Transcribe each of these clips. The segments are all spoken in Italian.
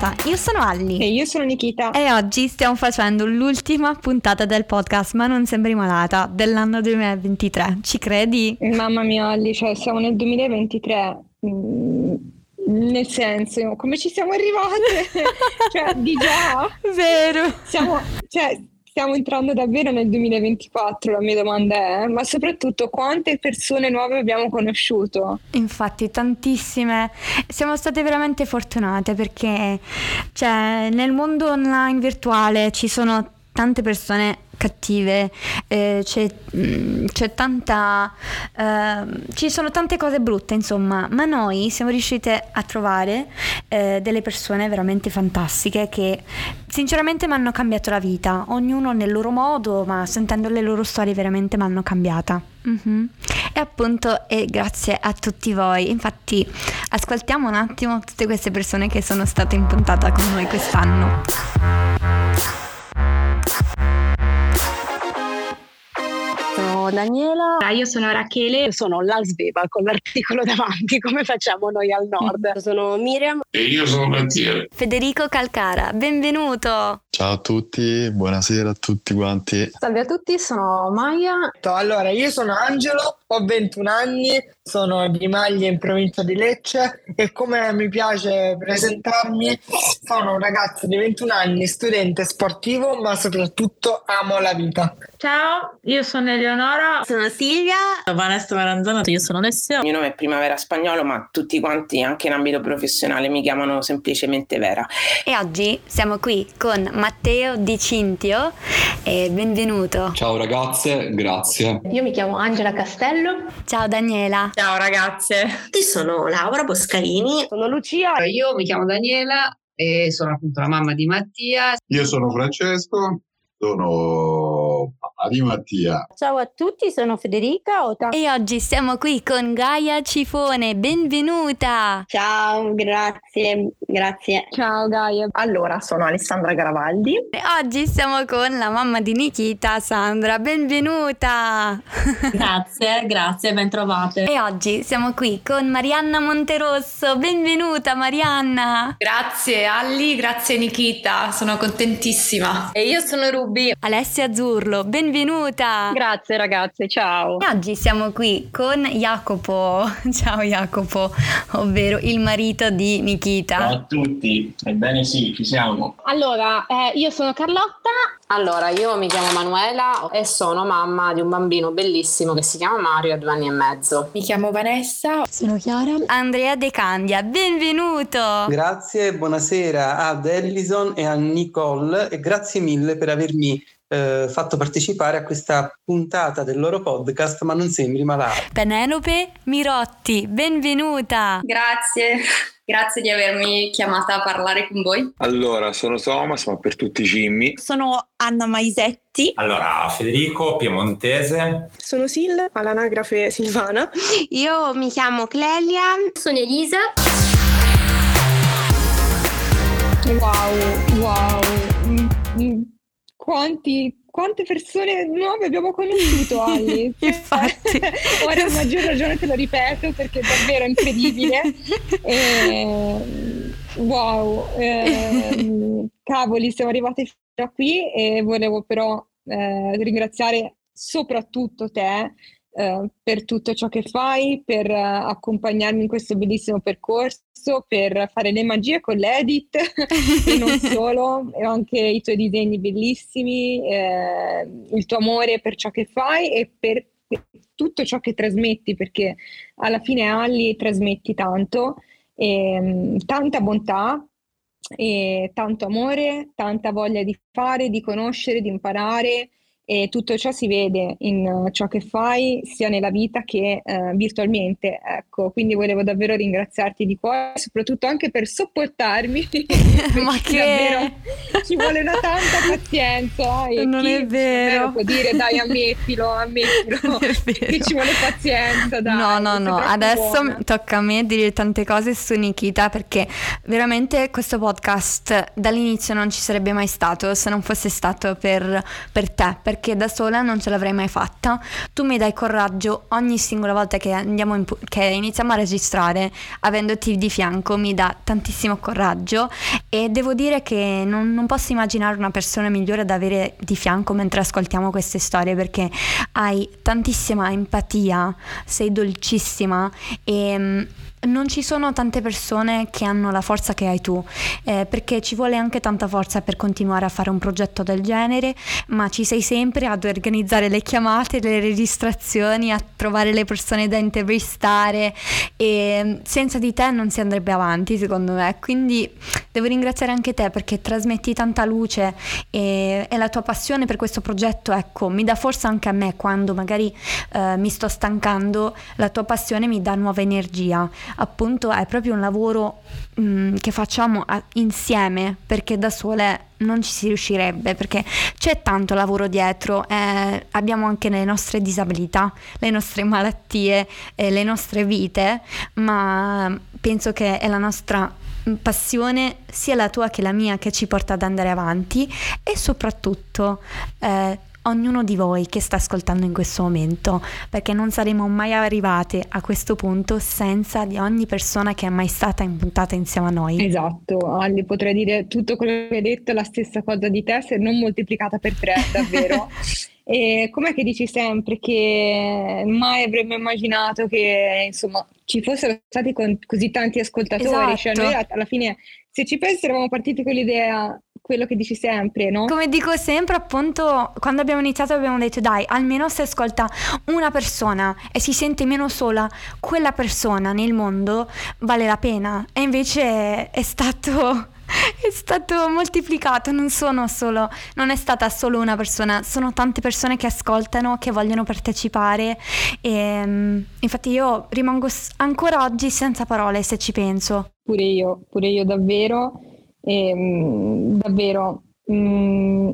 malata. Io sono Alli. E io sono Nikita. E oggi stiamo facendo l'ultima puntata del podcast Ma non sembri malata dell'anno 2023. Ci credi? Mamma mia, Alli, cioè siamo nel 2023. Mm, nel senso, come ci siamo arrivate? cioè, di già. Vero. Siamo, cioè, stiamo entrando davvero nel 2024, la mia domanda è, ma soprattutto quante persone nuove abbiamo conosciuto? Infatti, tantissime. Siamo state veramente fortunate perché cioè, nel mondo online virtuale ci sono tante persone cattive, eh, c'è, mm, c'è, tanta, eh, ci sono tante cose brutte insomma, ma noi siamo riuscite a trovare eh, delle persone veramente fantastiche che sinceramente mi hanno cambiato la vita, ognuno nel loro modo, ma sentendo le loro storie veramente mi hanno cambiata. Mm-hmm. E appunto è grazie a tutti voi. Infatti, ascoltiamo un attimo tutte queste persone che sono state in puntata con noi quest'anno. Daniela. Ah, io sono Rachele. Io sono l'Alsbeba con l'articolo davanti, come facciamo noi al nord. Io sono Miriam. E io sono Mattia. Federico Calcara, benvenuto. Ciao a tutti, buonasera a tutti quanti. Salve a tutti, sono Maya. Allora, io sono Angelo, ho 21 anni, sono di Maglia in provincia di Lecce e come mi piace presentarmi, sono un ragazzo di 21 anni, studente sportivo, ma soprattutto amo la vita. Ciao, io sono Eleonora. Sono Silvia. Sono Vanessa Maranzano, io sono Alessia. Il mio nome è Primavera Spagnolo, ma tutti quanti, anche in ambito professionale, mi chiamano semplicemente Vera. E oggi siamo qui con Matteo Di Cintio e benvenuto. Ciao ragazze, grazie. Io mi chiamo Angela Castello. Ciao Daniela. Ciao ragazze. Io sono Laura Boscarini. Sono Lucia. Io mi chiamo Daniela e sono appunto la mamma di Mattia. Io sono Francesco, sono di Mattia. Ciao a tutti, sono Federica Ota. e oggi siamo qui con Gaia Cifone, benvenuta. Ciao, grazie, grazie. Ciao Gaia. Allora, sono Alessandra Garavaldi. E oggi siamo con la mamma di Nikita, Sandra, benvenuta. Grazie, grazie, ben trovate. E oggi siamo qui con Marianna Monterosso, benvenuta Marianna. Grazie Alli, grazie Nikita, sono contentissima. E io sono Ruby. Alessia Azzurlo, benvenuta. Grazie ragazze, ciao. E oggi siamo qui con Jacopo. Ciao Jacopo, ovvero il marito di Nikita. Ciao a tutti, ebbene sì, ci siamo. Allora, eh, io sono Carlotta. Allora, io mi chiamo Manuela e sono mamma di un bambino bellissimo che si chiama Mario, ha due anni e mezzo. Mi chiamo Vanessa. Sono Chiara. Andrea De Candia, benvenuto. Grazie, buonasera ad Ellison e a Nicole e grazie mille per avermi eh, fatto partecipare a questa puntata del loro podcast, ma non sembri malata. Penelope Mirotti, benvenuta. Grazie. Grazie di avermi chiamata a parlare con voi. Allora, sono Thomas, ma per tutti Jimmy. Sono Anna Maisetti. Allora, Federico Piemontese. Sono Sil, all'anagrafe Silvana. Io mi chiamo Clelia. Sono Elisa. Wow, wow. Quanti, quante persone nuove abbiamo conosciuto, Ali? Infatti. Ora a maggior ragione te lo ripeto perché è davvero incredibile. E, wow, eh, cavoli, siamo arrivati fino a qui e volevo però eh, ringraziare soprattutto te eh, per tutto ciò che fai, per eh, accompagnarmi in questo bellissimo percorso, per fare le magie con l'edit e non solo, e anche i tuoi disegni bellissimi, eh, il tuo amore per ciò che fai e per tutto ciò che trasmetti, perché alla fine Ali trasmetti tanto, e, tanta bontà, e tanto amore, tanta voglia di fare, di conoscere, di imparare e tutto ciò si vede in uh, ciò che fai sia nella vita che uh, virtualmente, ecco, quindi volevo davvero ringraziarti di cuore, soprattutto anche per sopportarmi, ma che? davvero ci vuole una tanta pazienza e non è vero. può dire dai ammettilo, ammettilo che ci vuole pazienza, dai. No, no, no, adesso buona. tocca a me dire tante cose su Nikita perché veramente questo podcast dall'inizio non ci sarebbe mai stato se non fosse stato per, per te, per perché da sola non ce l'avrei mai fatta. Tu mi dai coraggio ogni singola volta che, in, che iniziamo a registrare, avendoti di fianco, mi dà tantissimo coraggio e devo dire che non, non posso immaginare una persona migliore da avere di fianco mentre ascoltiamo queste storie perché hai tantissima empatia, sei dolcissima e mm, non ci sono tante persone che hanno la forza che hai tu, eh, perché ci vuole anche tanta forza per continuare a fare un progetto del genere, ma ci sei sempre ad organizzare le chiamate, le registrazioni, a trovare le persone da intervistare e mm, senza di te non si andrebbe avanti secondo me, quindi devo ringraziare anche te perché trasmetti tanta luce e, e la tua passione per questo progetto, ecco, mi dà forza anche a me quando magari eh, mi sto stancando, la tua passione mi dà nuova energia appunto è proprio un lavoro mh, mm, che facciamo a, insieme perché da sole non ci si riuscirebbe perché c'è tanto lavoro dietro, eh, abbiamo anche le nostre disabilità, le nostre malattie, eh, le nostre vite, ma penso che è la nostra passione sia la tua che la mia che ci porta ad andare avanti e soprattutto eh, ognuno di voi che sta ascoltando in questo momento, perché non saremo mai arrivate a questo punto senza di ogni persona che è mai stata impuntata insieme a noi. Esatto, Ali, potrei dire tutto quello che hai detto, la stessa cosa di te, se non moltiplicata per tre, davvero. E com'è che dici sempre che mai avremmo immaginato che insomma ci fossero stati con così tanti ascoltatori? Esatto. Cioè, noi alla fine, se ci pensi, eravamo partiti con l'idea quello che dici sempre, no? Come dico sempre, appunto, quando abbiamo iniziato abbiamo detto dai, almeno se ascolta una persona e si sente meno sola, quella persona nel mondo vale la pena. E invece è stato è stato moltiplicato, non sono solo, non è stata solo una persona, sono tante persone che ascoltano, che vogliono partecipare e mm, infatti io rimango ancora oggi senza parole se ci penso. Pure io, pure io davvero e, mh, davvero mh, mm,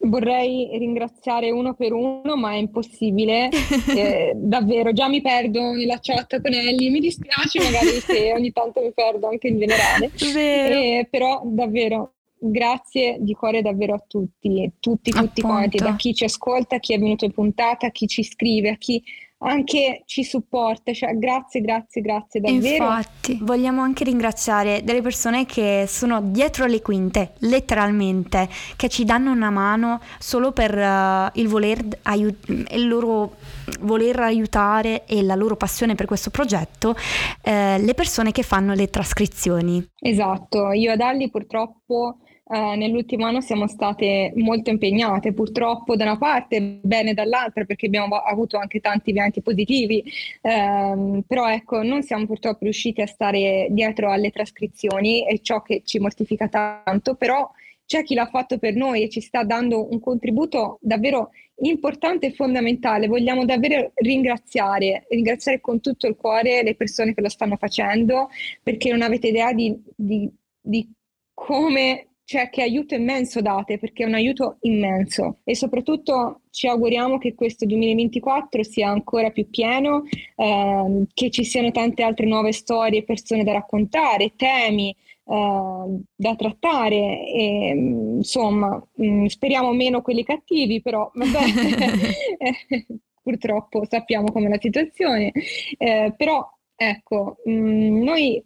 vorrei ringraziare uno per uno, ma è impossibile. eh, davvero, già mi perdo nella chat con Ellie. Mi dispiace magari se ogni tanto mi perdo anche in generale. Eh, però davvero grazie di cuore davvero a tutti, tutti, tutti quanti, da chi ci ascolta, a chi è venuto in puntata, a chi ci scrive, a chi anche ci supporta, cioè grazie, grazie, grazie davvero. Infatti, vogliamo anche ringraziare delle persone che sono dietro le quinte, letteralmente, che ci danno una mano solo per uh, il, voler aiut- il loro voler aiutare e la loro passione per questo progetto, eh, le persone che fanno le trascrizioni. Esatto, io ad Alli purtroppo eh, nell'ultimo anno siamo state molto impegnate, purtroppo da una parte, bene dall'altra, perché abbiamo avuto anche tanti eventi positivi, eh, però ecco, non siamo purtroppo riusciti a stare dietro alle trascrizioni e ciò che ci mortifica tanto, però c'è chi l'ha fatto per noi e ci sta dando un contributo davvero importante e fondamentale. Vogliamo davvero ringraziare, ringraziare con tutto il cuore le persone che lo stanno facendo, perché non avete idea di, di, di come cioè che aiuto immenso date perché è un aiuto immenso. E soprattutto ci auguriamo che questo 2024 sia ancora più pieno, ehm, che ci siano tante altre nuove storie, persone da raccontare, temi eh, da trattare e, insomma mh, mm, speriamo meno quelli cattivi però vabbè purtroppo sappiamo com'è la situazione. Eh, però ecco mh, mm, noi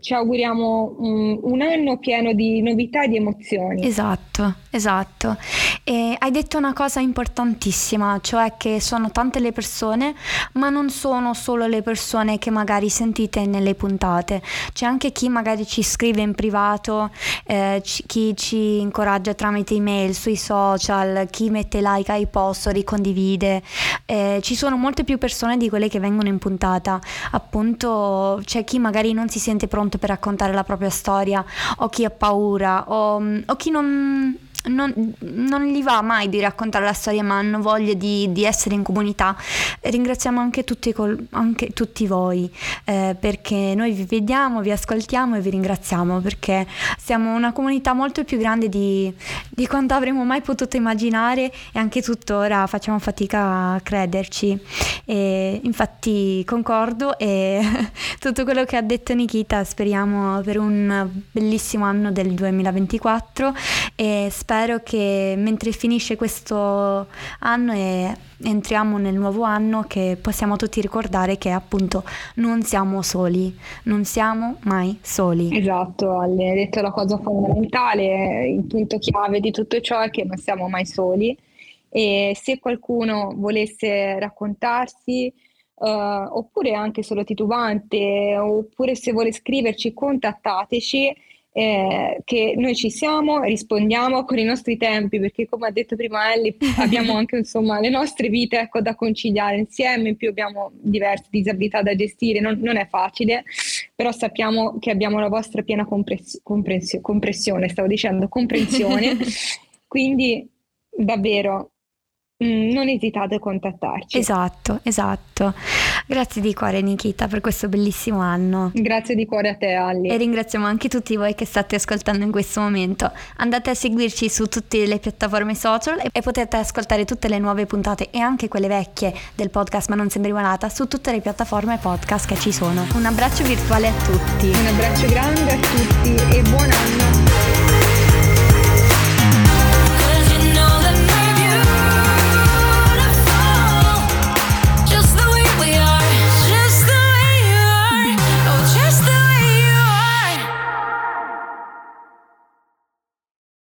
ci auguriamo un, un, anno pieno di novità e di emozioni. Esatto, esatto. E hai detto una cosa importantissima, cioè che sono tante le persone, ma non sono solo le persone che magari sentite nelle puntate. C'è anche chi magari ci scrive in privato, eh, chi ci incoraggia tramite email sui social, chi mette like ai post ricondivide. Eh, ci sono molte più persone di quelle che vengono in puntata. Appunto, c'è chi magari non si sente pronto per raccontare la propria storia o chi ha paura o, o chi non, non, non, gli va mai di raccontare la storia ma hanno voglia di, di essere in comunità. Ringraziamo anche tutti, anche tutti voi eh, perché noi vi vediamo, vi ascoltiamo e vi ringraziamo perché siamo una comunità molto più grande di, di quanto avremmo mai potuto immaginare e anche tuttora facciamo fatica a crederci. E infatti concordo e tutto quello che ha detto Nikita speriamo per un bellissimo anno del 2024 e spero spero che mentre finisce questo anno e entriamo nel nuovo anno che possiamo tutti ricordare che appunto non siamo soli, non siamo mai soli. Esatto, Ale, hai detto la cosa fondamentale, il punto chiave di tutto ciò è che non siamo mai soli e se qualcuno volesse raccontarsi uh, oppure anche solo titubante oppure se vuole scriverci contattateci eh, che noi ci siamo, rispondiamo con i nostri tempi, perché come ha detto prima Ellie, abbiamo anche insomma le nostre vite ecco, da conciliare insieme, in più abbiamo diverse disabilità da gestire, non, non è facile, però sappiamo che abbiamo la vostra piena compress- comprensio- compressione, stavo dicendo comprensione, quindi davvero Mm, non esitate a contattarci. Esatto, esatto. Grazie di cuore Nikita per questo bellissimo anno. Grazie di cuore a te Ali. E ringraziamo anche tutti voi che state ascoltando in questo momento. Andate a seguirci su tutte le piattaforme social e potete ascoltare tutte le nuove puntate e anche quelle vecchie del podcast Ma non sembri malata su tutte le piattaforme podcast che ci sono. Un abbraccio virtuale a tutti. Un abbraccio grande a tutti e buon anno.